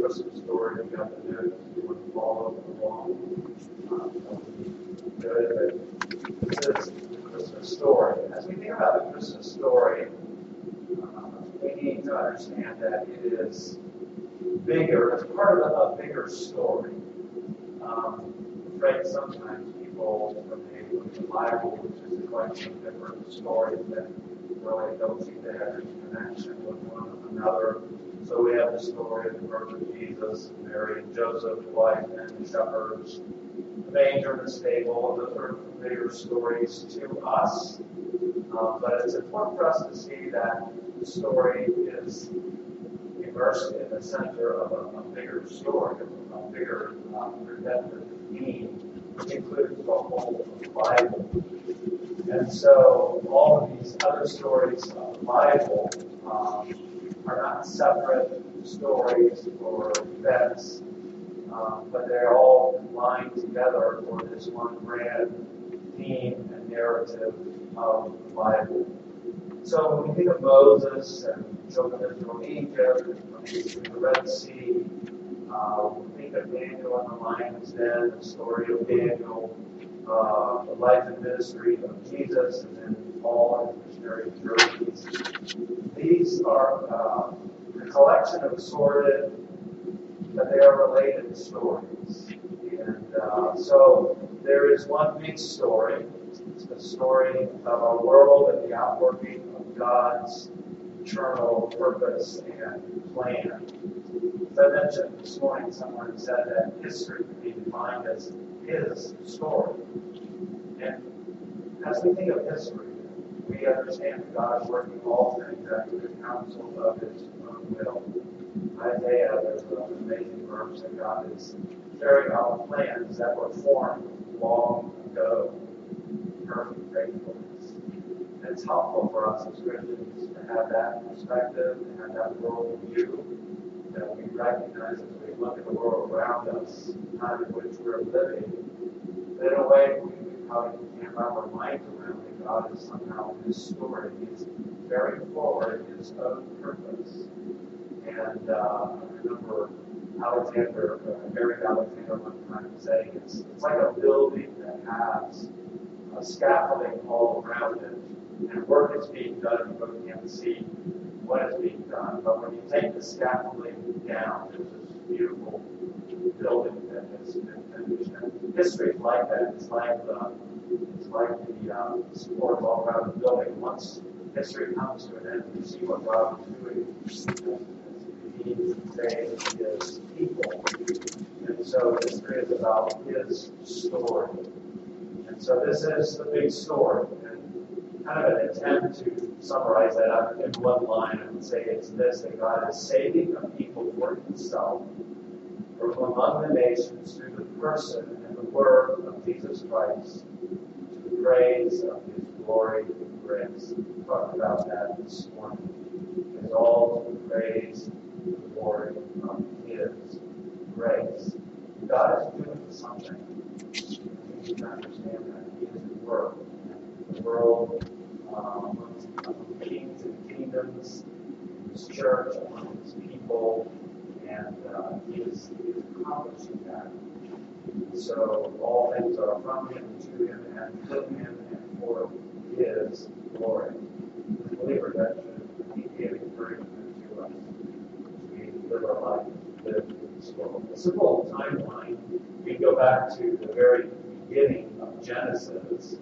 Christmas story, we got the news, you to follow along. Good, this is the Christmas story. As we think about the Christmas story, uh, we need to understand that it is bigger, it's part of a, bigger story. Um, sometimes people, when they look at the Bible, which is a collection of different stories that really don't have any connection with one another. So we have the story of the birth of Jesus, Mary and Joseph, the wise men, the shepherds, the manger and the stable. Those are familiar stories to us. Uh, but it's important for us to see that the story is immersed in the center of a, a bigger story, a bigger uh, redemptive theme, which includes the whole of the Bible. And so all of these other stories of the Bible um, are not separate stories or events, um, but they're all combined together for this one grand theme and narrative of the Bible. So when we think of Moses and children of Israel Egypt, when we think of the Red Sea, uh, we think of Daniel and the lion's den, the story of Daniel, uh, the life and ministry of Jesus, and then Paul and missionary. These are uh, a collection of assorted, but they are related stories. And uh, so there is one big story. It's the story of our world and the outworking of God's eternal purpose and plan. As I mentioned this morning, someone said that history can be defined as his story. And as we think of history, we understand that God is working all things after the counsel of his own will. Isaiah, there's an amazing verse that God is carrying out plans that were formed long ago. Perfect faithfulness. And it's helpful for us as Christians to have that perspective, to have that world view, that we recognize as we look at the world around us, the time in which we're living, that in a way we, probably can't wrap our minds around that God is somehow in He's carrying forward His own purpose. And uh, I remember Alexander, uh, Eric Alexander, one time saying it's, it's like a building that has a scaffolding all around it, and work is being done, you can't see what is being done. But when you take the scaffolding down, there's this beautiful building that has been finished. And history is like that. It's like the, it's like the uh, support all around the building. Once history comes to an end, you see what God is doing. He his people. And so history is about his story. And so this is the big story. And kind of an attempt to summarize that up in one line, I would say it's this that God is saving a people for himself from among the nations through the person and the work of Jesus Christ praise of his glory and grace. We talked about that this morning. It's all to praise the glory of his grace. God is doing something. We need to understand that. He is at work. The world, um, kings and kingdoms, his church, among his people, and uh, he, is, he is accomplishing that. So all things are from him, to him, and from him, and for his glory. As believers, that should be encouragement to us we live our life, in this world. A simple timeline, we go back to the very beginning of Genesis,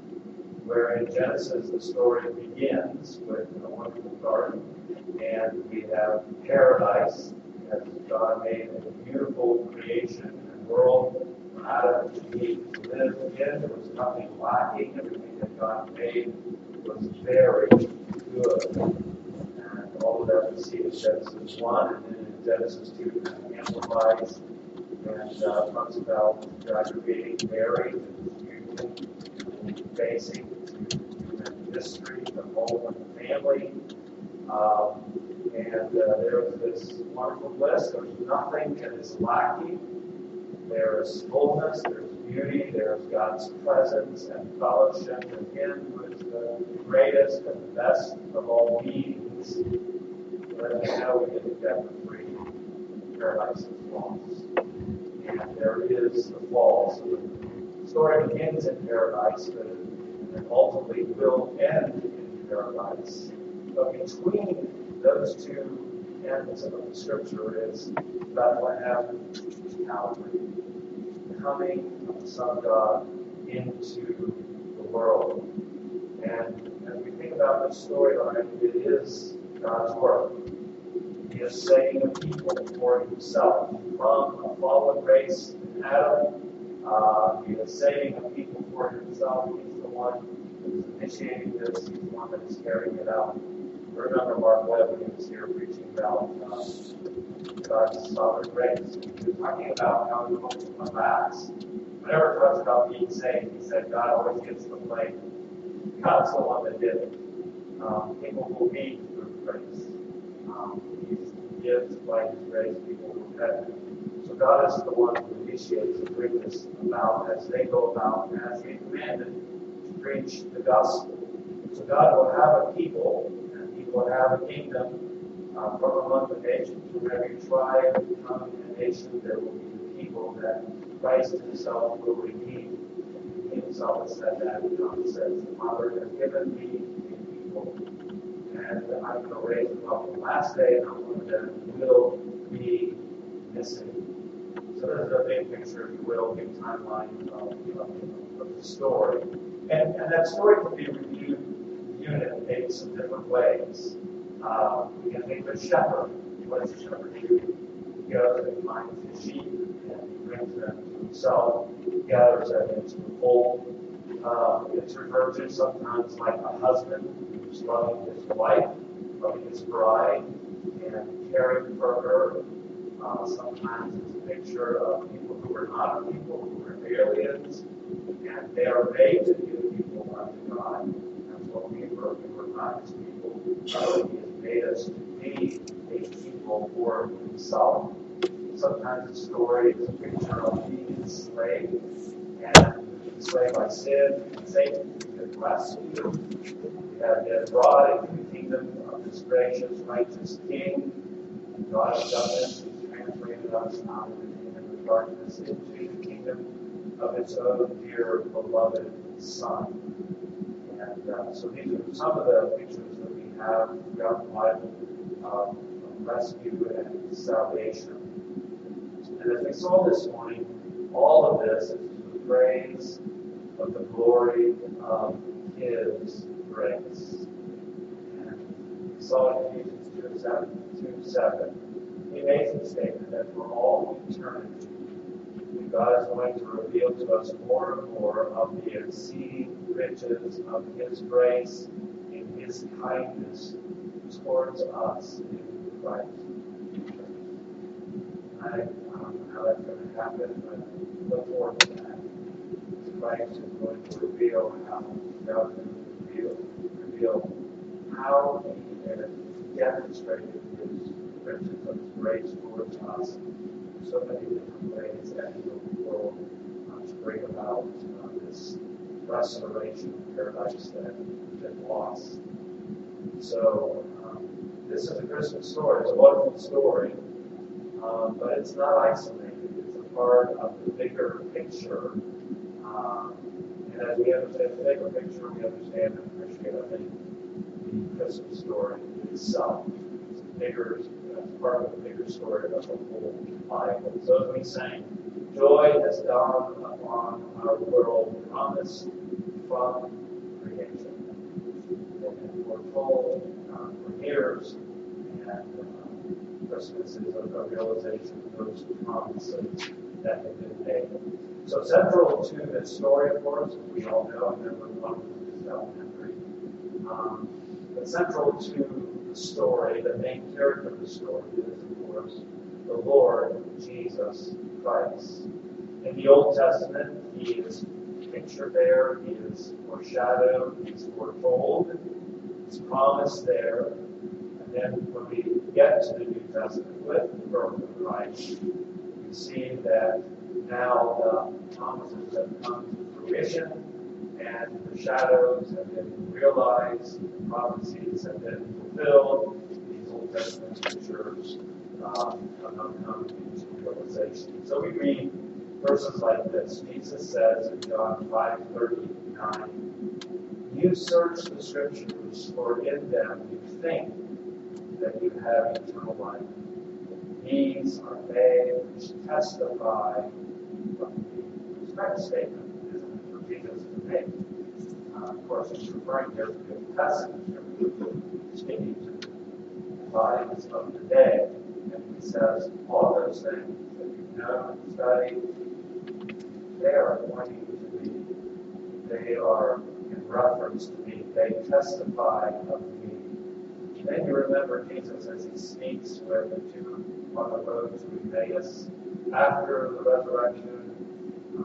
where in Genesis the story begins with a wonderful garden, and we have paradise as God made a beautiful creation and world for Adam and Eve to live in. There was nothing lacking. Everything that God made was very good. And all of that we see in Genesis 1 and then in Genesis 2 amplifies and uh, talks about God creating Mary and facing human history, the whole of the family. Um, and uh, there is this wonderful bliss. There's nothing that is lacking. There is fullness, there's beauty, there's God's presence and fellowship with Him, who is the greatest and best of all beings. Us know we get for free. paradise is lost. And there is the fall. So the story begins in paradise, but and ultimately will end in paradise. But between those two ends of the scripture is Bethlehem, Calvary, coming of the Son of God into the world. And as we think about this storyline, it is God's work. He is saving a people for himself from a fallen race in Adam. Uh, he is saving a people for himself. He's the one who's initiating this. He's the one that is carrying it out. Remember Mark Webb when he was here preaching about uh, God's sovereign grace. He was talking about how he at the facts. Whenever he talks about being saved, he said God always gets the blame. God's the one that did it. Um, people will be through grace. Um, he gives by His grace, people will repent. So God is the one who initiates and brings this about as they go about, and as He commanded to preach the gospel. So God will have a people, and He will have a kingdom uh, from among the nations. From every tribe, tongue, and nation, there will be the people that Christ Himself will redeem. Himself has said that. John says, The Father has given me a people and I'm going to raise them up the last day, and I'm going to will be missing. So this is a big picture, if you will, big timeline of, of, of the story. And, and that story can be reviewed, viewed in maybe some different ways. Uh, think of a shepherd. What does a shepherd do? He goes and finds his sheep, and he brings them to himself, gathers them into the fold. Uh, it's referred to sometimes like a husband who's loving his wife, loving his bride, and caring for her. Uh, sometimes it's a picture of people who are not people, who are aliens, and they are made to be the people unto God. That's what we were. We were not his people. Has made us to be a people for himself. Sometimes the story is a picture of being enslaved and enslaved by sin and Satan. Has rescued you. have been brought into the kingdom of this gracious, righteous King. And God has done this. He's translated us out of the kingdom of darkness into the kingdom of His own dear, beloved Son. And uh, so these are some of the pictures we have the Bible um, of rescue and salvation. And as we saw this morning, all of this is the praise of the glory of His grace. And we saw in Ephesians 2 7, 2 7 the amazing statement that for all eternity, God is going to reveal to us more and more of the exceeding riches of His grace His kindness towards us in Christ. I don't know how that's going to happen, but I look forward to that. Christ is going to reveal how God reveal, reveal how He has demonstrated His riches of grace towards us in so many different ways that He will uh, to bring about uh, this restoration of paradise that had been lost. So, um, this is a Christmas story. It's a wonderful story, um, but it's not isolated. It's a part of the bigger picture. Um, and as we understand the bigger picture, we understand and appreciate, I think, the Christmas story itself. It's bigger, it's part of the bigger story of the whole Bible. So as we sang, joy has dawned upon our world, promised from creation. We're told uh, for years, and uh, Christmas is a, a realization of those promises that have been made. So central to this story, of course, as we all know, and everyone loves is elementary. Um, but central to the story, the main character of the story is, of course, the Lord Jesus Christ. In the Old Testament, he is pictured there, he is foreshadowed, he is foretold, he's promised there. And then when we get to the New Testament with the birth of Christ, we see that now the promises have come to fruition and the shadows have been realized, the prophecies have been fulfilled. These Old Testament pictures um, come, come into realization. So we read verses like this. Jesus says in John 5 39, You search the scriptures, for in them you think that you have eternal life. These are they which testify of me. It's a statement, isn't it, for Jesus to make? Uh, of course, he's referring here to the Old Testament, speaking to the bodies of the day. And he says, all those things that you know and study, they are pointing to me. They are reference to me. They testify of me. Then you remember Jesus as he speaks with the two on the road to Emmaus after the resurrection.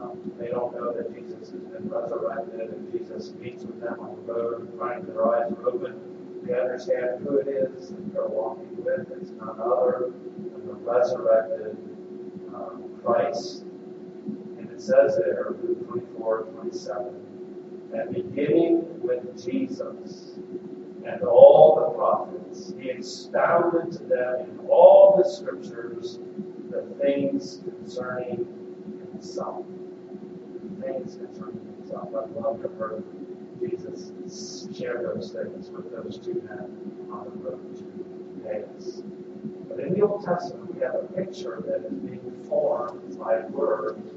Um, they don't know that Jesus has been resurrected, and Jesus meets with them on the road, finds their eyes open. They understand who it is that they're walking with. It's none other than the resurrected um, Christ. And it says there, Luke 24, 27, and beginning with Jesus and all the prophets, he expounded to them in all the scriptures the things concerning himself. The things concerning himself. I'd love to hear Jesus share those things with those two men on the road to Emmaus. But in the Old Testament, we have a picture that is being formed by words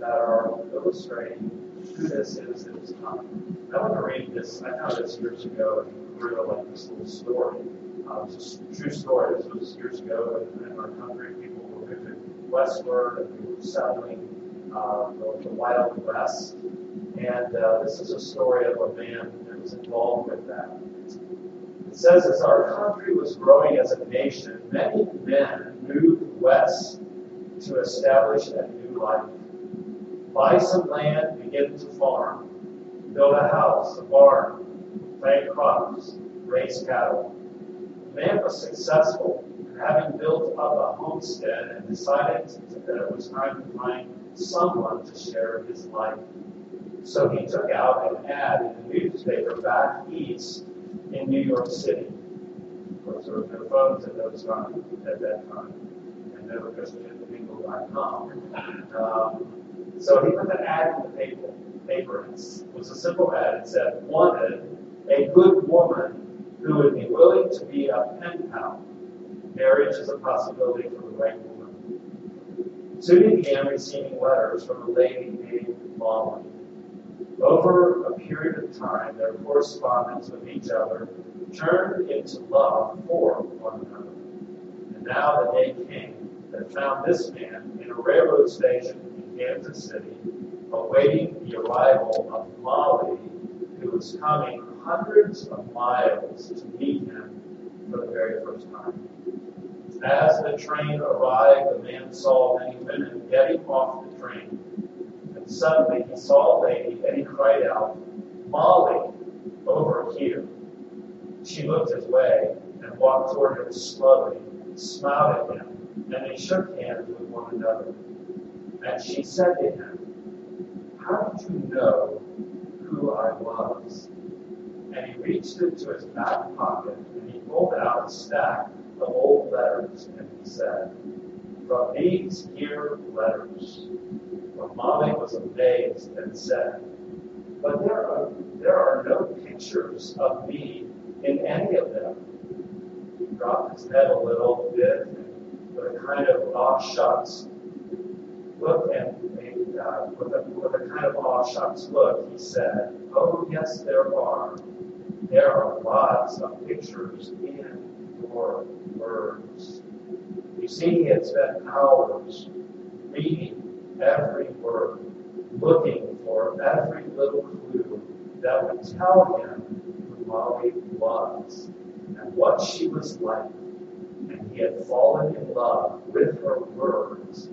that are illustrating who this is that is coming. I want to read this. I found this years ago really like this little story. Uh, it's a true story. This was years ago in, in our country. People were moving westward and we were settling uh, the, the Wild West. And uh, this is a story of a man that was involved with that. It says, as our country was growing as a nation, many men moved west to establish a new life. Buy some land, begin to farm, build a house, a barn, plant crops, raise cattle. The man was successful, having built up a homestead and decided that it was time to find someone to share his life. So he took out an ad in the newspaper back east in New York City. Of course, there were no phones at those time, at that time, and no ChristianMingle.com. Um, so he put an ad in the paper. paper. It was a simple ad. It said, wanted a good woman who would be willing to be a pen pal. Marriage is a possibility for the right woman. Soon he began receiving letters from a lady named Molly. Over a period of time, their correspondence with each other turned into love for one another. And now the day came that found this man in a railroad station Kansas City, awaiting the arrival of Molly, who was coming hundreds of miles to meet him for the very first time. As the train arrived, the man saw many women getting off the train. And suddenly he saw a lady and he cried out, Molly, over here. She looked his way and walked toward him slowly, smiled at him, and they shook hands with one another. And she said to him, How did you know who I was? And he reached into his back pocket and he pulled out a stack of old letters and he said, From these here letters. Molly was amazed and said, But there are, there are no pictures of me in any of them. He dropped his head a little bit with a kind of off shucks look and uh, with, a, with a kind of off shucks look, he said, Oh, yes, there are. There are lots of pictures in your words. You see, he had spent hours reading every word, looking for every little clue that would tell him who Molly was and what she was like. And he had fallen in love with her words,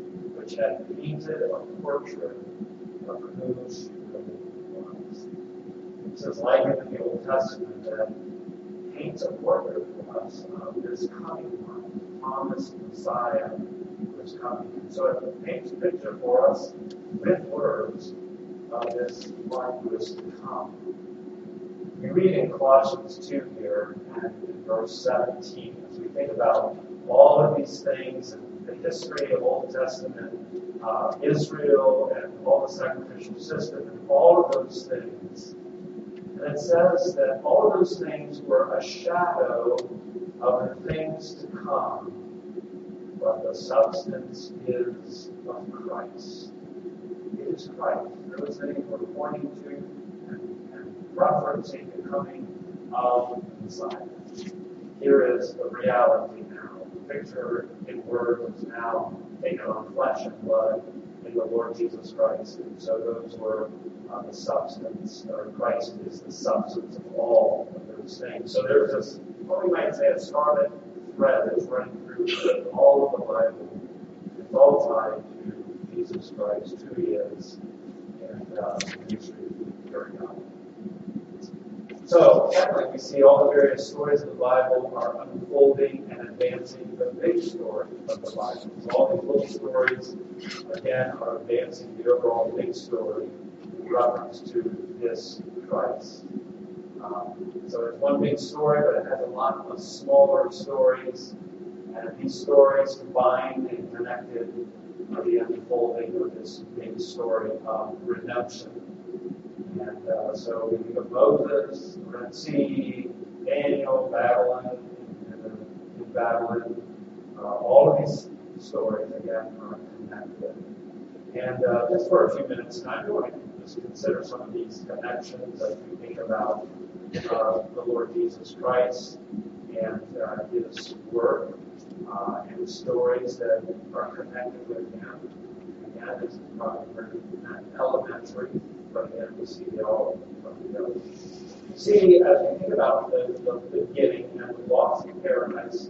which had painted a portrait of who she really was. It says, like in the Old Testament, that paints a portrait for us of this coming one, promised Messiah who is coming. So it paints a picture for us with words of this one who is to come. We read in Colossians 2 here and in verse 17 as we think about all of these things and the history of Old Testament uh, Israel and all the sacrificial system and all of those things. And it says that all of those things were a shadow of the things to come, but the substance is of Christ. It is Christ. Those things we're pointing to and, and referencing the coming of Messiah. Here is the reality picture in words now taken on flesh and blood in the Lord Jesus Christ. And so those were uh, the substance, or Christ is the substance of all of those things. So there's this, what we might say, a scarlet thread that's running through all of the Bible. It's all tied to Jesus Christ, who he is, and uh, the history of on. So, secondly, we see all the various stories of the Bible are unfolding and advancing the big story of the Bible. So all these little stories, again, are advancing the overall big story in reference to this Christ. Um, so it's one big story, but it has a lot of smaller stories. And these stories combined and connected are the unfolding of this big story of redemption. And uh, so we think of Moses, the Red Sea, Daniel, Babylon, and in Babylon. Uh, all of these stories, again, are connected. And uh, just for a few minutes tonight, we want to just consider some of these connections as we think about uh, the Lord Jesus Christ and uh, his work uh, and the stories that are connected with him. Again, this is probably elementary, but again, we see it all from together. See, as we think about the, the beginning and the loss of paradise,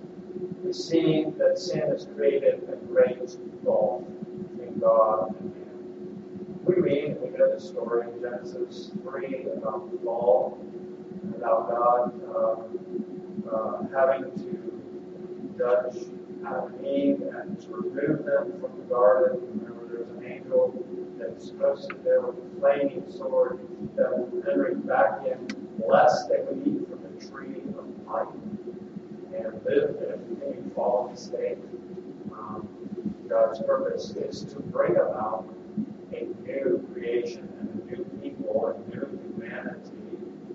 we see that sin has created a great gulf between God and man. We read, and we know the story in Genesis 3 about the fall, about God uh, uh, having to judge Adam and Eve and to remove them from the garden. Remember, there's an angel supposed to there with a flaming sword that would entering back in, lest they would eat from the tree of life and live in a continued fallen state. Um, God's purpose is to bring about a new creation and a new people and new humanity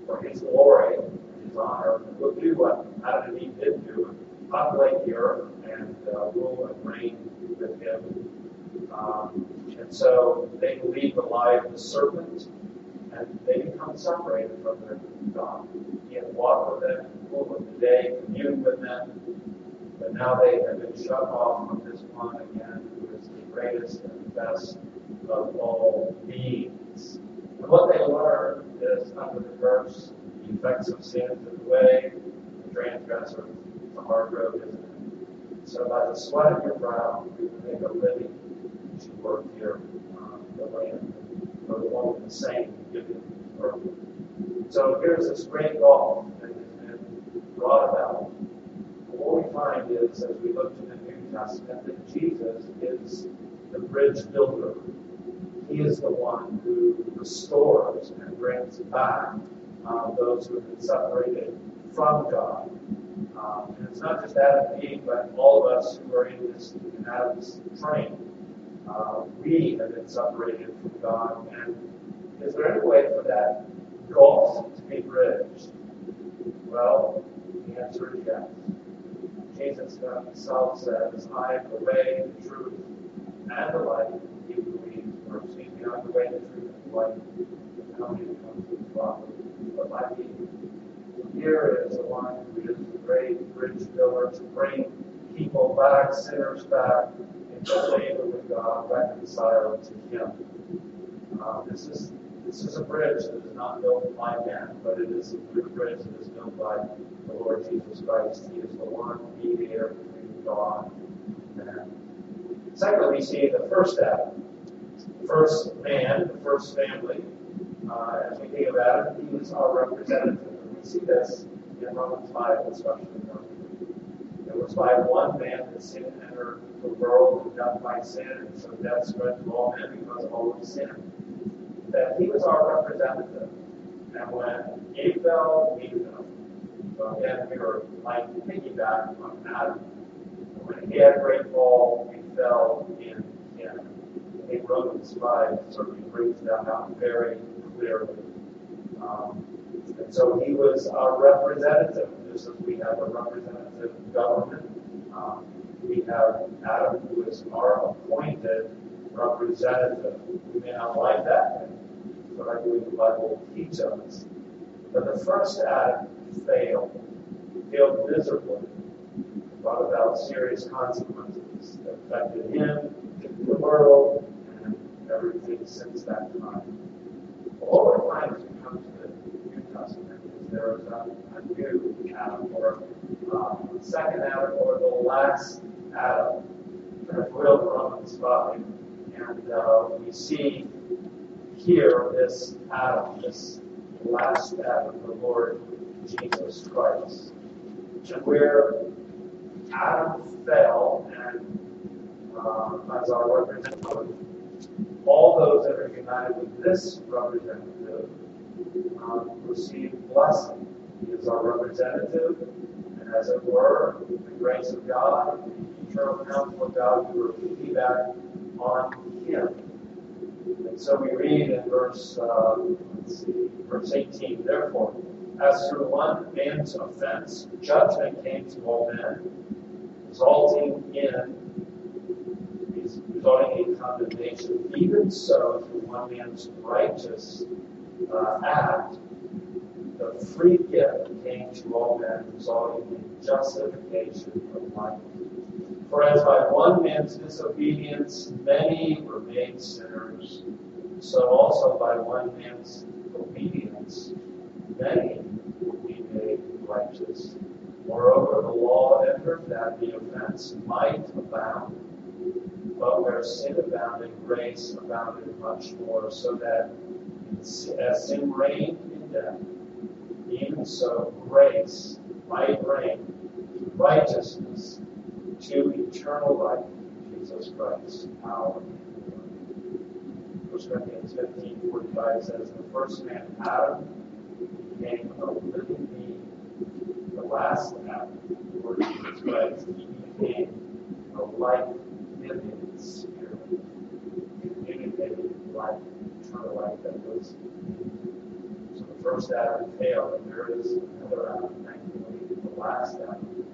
for His glory and His honor. We'll do what Adam and Eve did do populate the earth and uh, rule and reign with Him. Um, and so they believe the lie of the serpent and they become separated from their God. He had walked with them, cool of the day, communed with them, but now they have been shut off from this one again, who is the greatest and best of all beings. And what they learn is under the curse, the effects of sin to the way, the transgressor, the hard road, it? So by the sweat of your brow, you will make a living work here on the land, or the one with the same. So here's this great gulf that has been brought about. But What we find is, as we look to the New Testament, that Jesus is the bridge builder. He is the one who restores and brings back uh, those who have been separated from God. Um, and it's not just Adam and Eve, but all of us who are in this in Adam's train. Uh, we have been separated from God. And is there any way for that gulf to be bridged? Well, the answer is yes. Jesus himself says, I am the way, the truth, and the life. He believes, or excuse me, I'm the way, the truth, and the life. How many come to the Father? But by me. Here is the one who is the great bridge builder to bring people back, sinners back, favor with God, reconciled to Him. Uh, this is this is a bridge that is not built by man, but it is a bridge that is built by the Lord Jesus Christ. He is the one mediator between God and man. Secondly, we see the first Adam, the first man, the first family. Uh, as we think about it, he is our representative. We see this in Romans 5, especially. Was by one man that sin entered the world and death by sin, and so death spread to all men because all of sin. That he was our representative. And when Eve fell, we fell. So again, we were like piggyback on Adam. when he had great fall, we fell in him. Think Romans 5 certainly brings that out very clearly. Um, and so he was our representative, as we have a representative government. Um, we have Adam, who is our appointed representative. We may not like that, but I believe the Bible teaches us. But the first Adam failed, failed miserably, brought about serious consequences that affected him, the world, and everything since that time. All we find as we come to the New Testament is there is a new Adam, or uh, second Adam, or the last Adam, as will Romans 5. And uh, we see here this Adam, this last Adam, the Lord Jesus Christ. Where Adam fell, and uh, as our representative, all those that are united with this representative um, receive blessing. He is our representative, and as it were, the grace of God, the eternal counsel of God, we repeat that on him. And so we read in verse, uh, let's see, verse 18, therefore, as through one man's offense, judgment came to all men, resulting in resulting in condemnation. Even so, through one man's righteous uh, act, the free gift came to all men, resulting in justification of life. For as by one man's disobedience many were made sinners, so also by one man's obedience many will be made righteous. Moreover, the law entered that the offense might abound. But where sin abounded, grace abounded much more, so that as sin reigned in death, even so grace might to righteousness to eternal life Jesus Christ, our Lord. 1 Corinthians 15 45 says, The first man, Adam, became a living being. The last Adam, Lord Jesus Christ, he became a life giving spirit, communicating life, eternal life that was. The first Adam failed, and there is another Adam, thankfully, the last Adam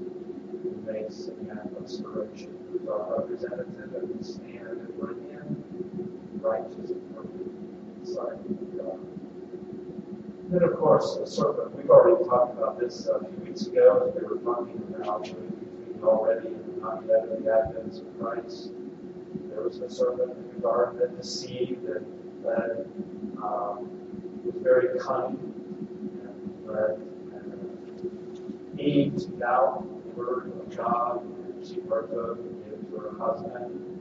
makes again restoration. Who's our representative and we stand and we're in righteous and perfect sight of God. Then, of course, the serpent. We've already talked about this a few weeks ago we were talking about between already and not yet of the advent of Christ. There was a serpent in the garden that deceived and led, um, very cunning and led uh, the word of God. And she and gave to her husband.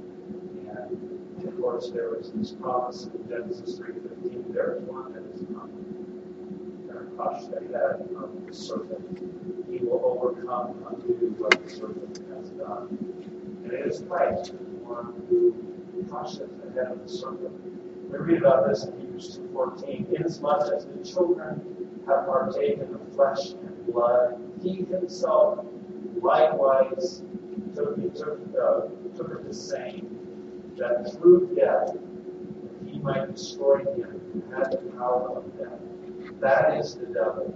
And of course, there was this promise in Genesis 3:15. There is one that is coming crush the head of the serpent. He will overcome undo what the serpent has done. And it is Christ, the one who crushes the head of the serpent. We read about this in Hebrews 2.14. Inasmuch as the children have partaken of flesh and blood, he himself likewise took, took, uh, took it the same, that through death he might destroy him who had the power of death that is the devil,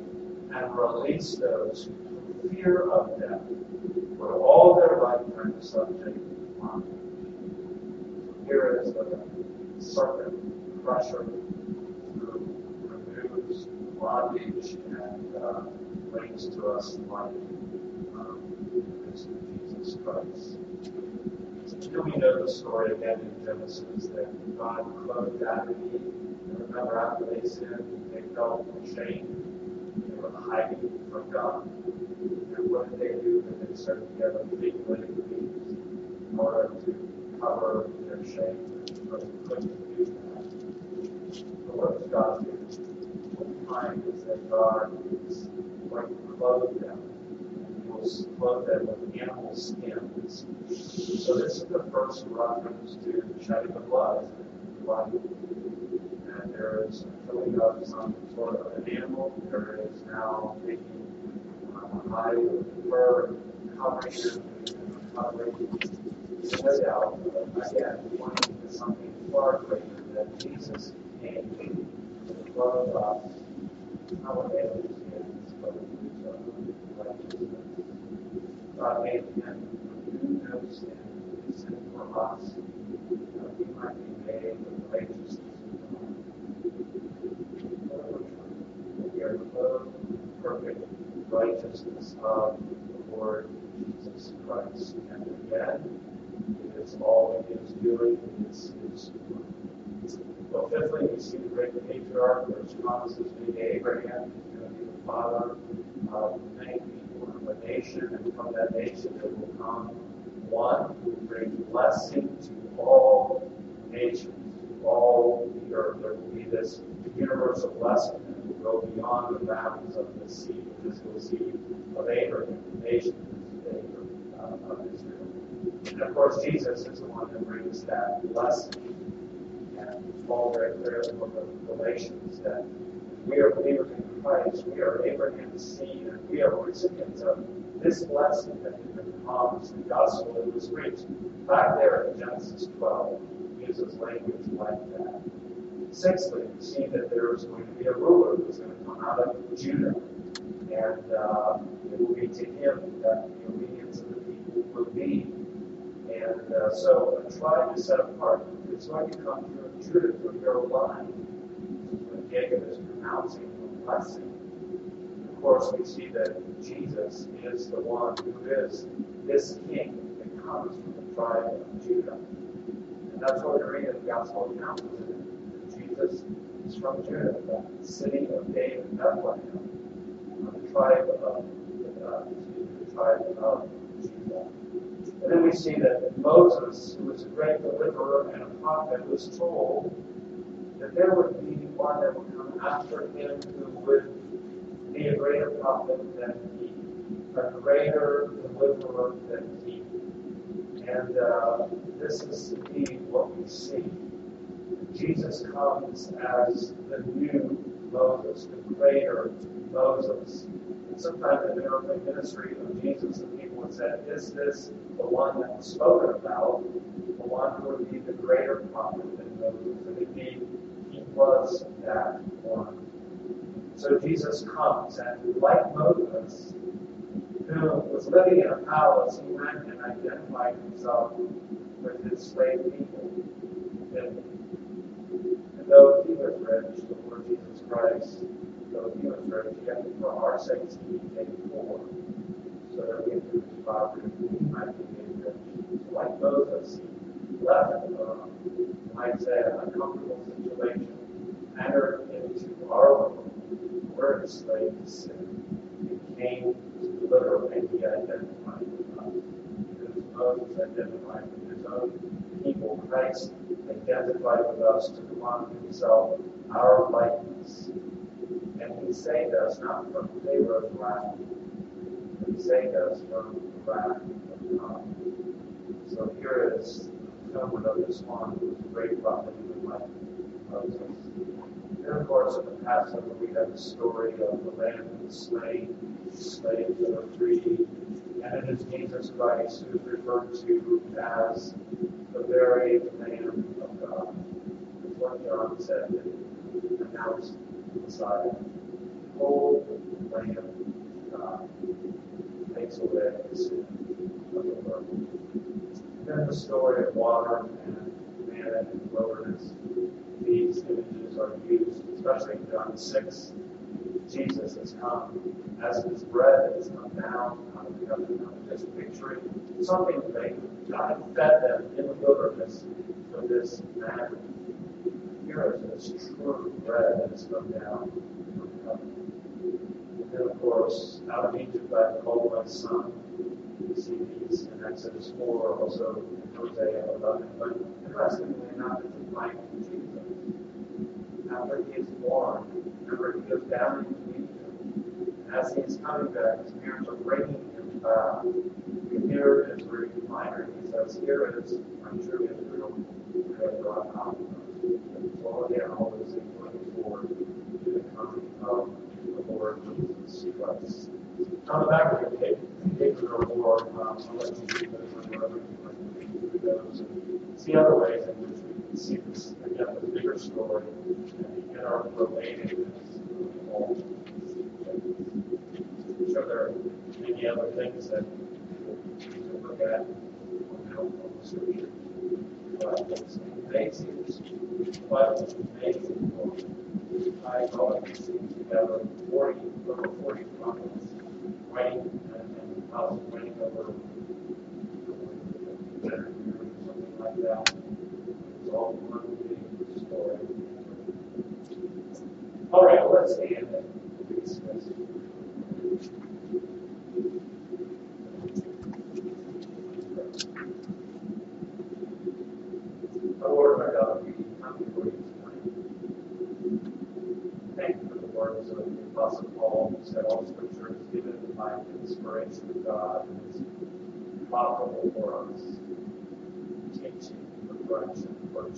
and release those who, fear of death, for all their lifetime subject to bondage. Here is the serpent crusher bondage and uh, brings to us life um, in Jesus Christ. So we know the story again in Genesis that God clothed Adam and Eve. And remember, after they sinned, they felt shame. They were hiding from God. And what did they do? They started together big living leaves in order to cover their shame. But they couldn't do that. But what does God do? What is that God is going to clothe them. He will clothe them with animal skins. So this is the first reference to shedding of blood. blood and there is filling up some sort of an animal. There is now taking uh, a hide of fur, covering it moderation, no doubt, again, pointing to something far greater that Jesus came to love us, understand, righteousness. God made the righteousness are perfect righteousness of the Lord Jesus Christ. And again, it is all he is doing. Well, fifthly, we see the great patriarch, which promises made to Abraham. He's going to be the father of many people of a nation, and from that nation there will come one who will bring blessing to all nations, to all the earth. There will be this universal blessing that will go beyond the bounds of the seed, the physical seed of Abraham, the nation uh, of Israel. And of course, Jesus is the one that brings that blessing. Paul very clearly in the Galatians that we are believers in Christ, we are Abraham's seed, and we are recipients of this blessing that has been promised, the gospel that was preached. Back there in Genesis 12, uses language like that. Sixthly, we see that there is going to be a ruler who's going to come out of Judah. And uh, it will be to him that the obedience of the people will be. And uh, so a tribe is set apart. It's going to come through Judah, through your line. When Jacob is pronouncing the blessing. Of course, we see that Jesus is the one who is this king that comes from the tribe of Judah. And that's what we read in the Gospel account. Jesus is from Judah, the city of David, Bethlehem, the tribe of uh, the tribe of. And then we see that Moses, who was a great deliverer and a prophet, was told that there would be one that would come after him who would be a greater prophet than he, a greater deliverer than he. And uh, this is indeed what we see. Jesus comes as the new Moses, the greater Moses. And sometimes in the earthly ministry of Jesus, would say, Is this the one that was spoken about? The one who would be the greater prophet than Moses? And indeed, he was that one. So Jesus comes, and like Moses, who was living in a palace, he went and identified himself with his slave people. And, and though he was rich, the Lord Jesus Christ, though he was rich, yet for our sakes he became poor, so that we poverty we might be made rich. So like Moses, left, uh, might say, an uncomfortable situation, entered into our world, were enslaved to sin, and came to deliver and he identified with us. Because Moses identified with his own people, Christ identified with us, took upon himself our likeness. And he saved us not from Pharaoh's wrath, saved us from the wrath of God. So here is the fulfillment of this one a great prophet even like Moses. And of course, in the Passover, we have the story of the lamb that was slain, slaves that are freed, and it is Jesus Christ who is referred to as the very Lamb of God. That's what John said that announced the Messiah. Behold, the Lamb of God sin of the then the story of water and manna in the wilderness. These images are used, especially in John 6. Jesus has come as his bread has come down out of heaven. I'm just picturing something great. God fed them in the wilderness with this manna. Here is this true bread that has come down from heaven. And of course, out of Egypt I have called my son. We see these in Exodus 4, also in Hosea 11. But interestingly enough, it's a blank in Jesus. After he is born, remember, he goes down into Egypt. And as he is coming back, his parents are bringing him uh, back. We hear his reminder. He says, Here is my true Israel, who has brought out So again, all those things looking forward to the coming of the Lord Jesus sequence. On the back of the paper or more, um, you see or see other ways in which we can see this again, the bigger story, and our relatedness all to are. Many other things that we can look at on the scripture. But it's amazing, but it's amazing. I thought it seemed to have for proportion problems, writing and writing over something like that. It's all story. All right, let's stand.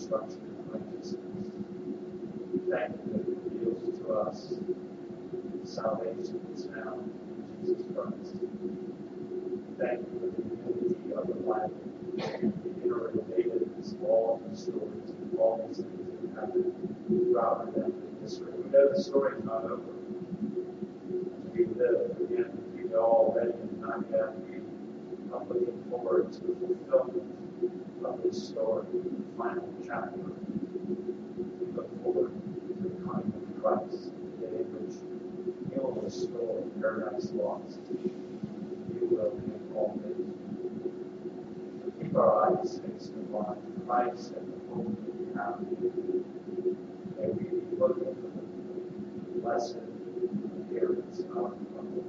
In righteousness. Thank you that it reveals to us salvation is found in Jesus Christ. Thank you for the unity of the Bible, the interrelated all these stories, all these things that happen throughout redemptive history. We know the story is not over. We live again, we know already and not yet. Are looking forward to the fulfillment of this story, in the final chapter. We look forward to the coming of Christ, the day in which you will restore paradise lost. You will make all things keep our eyes fixed upon Christ and the hope that we have in. May we be looking for the blessed appearance of our Lord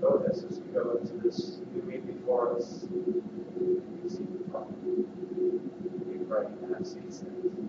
with as we go into this new week before us. And ask these things in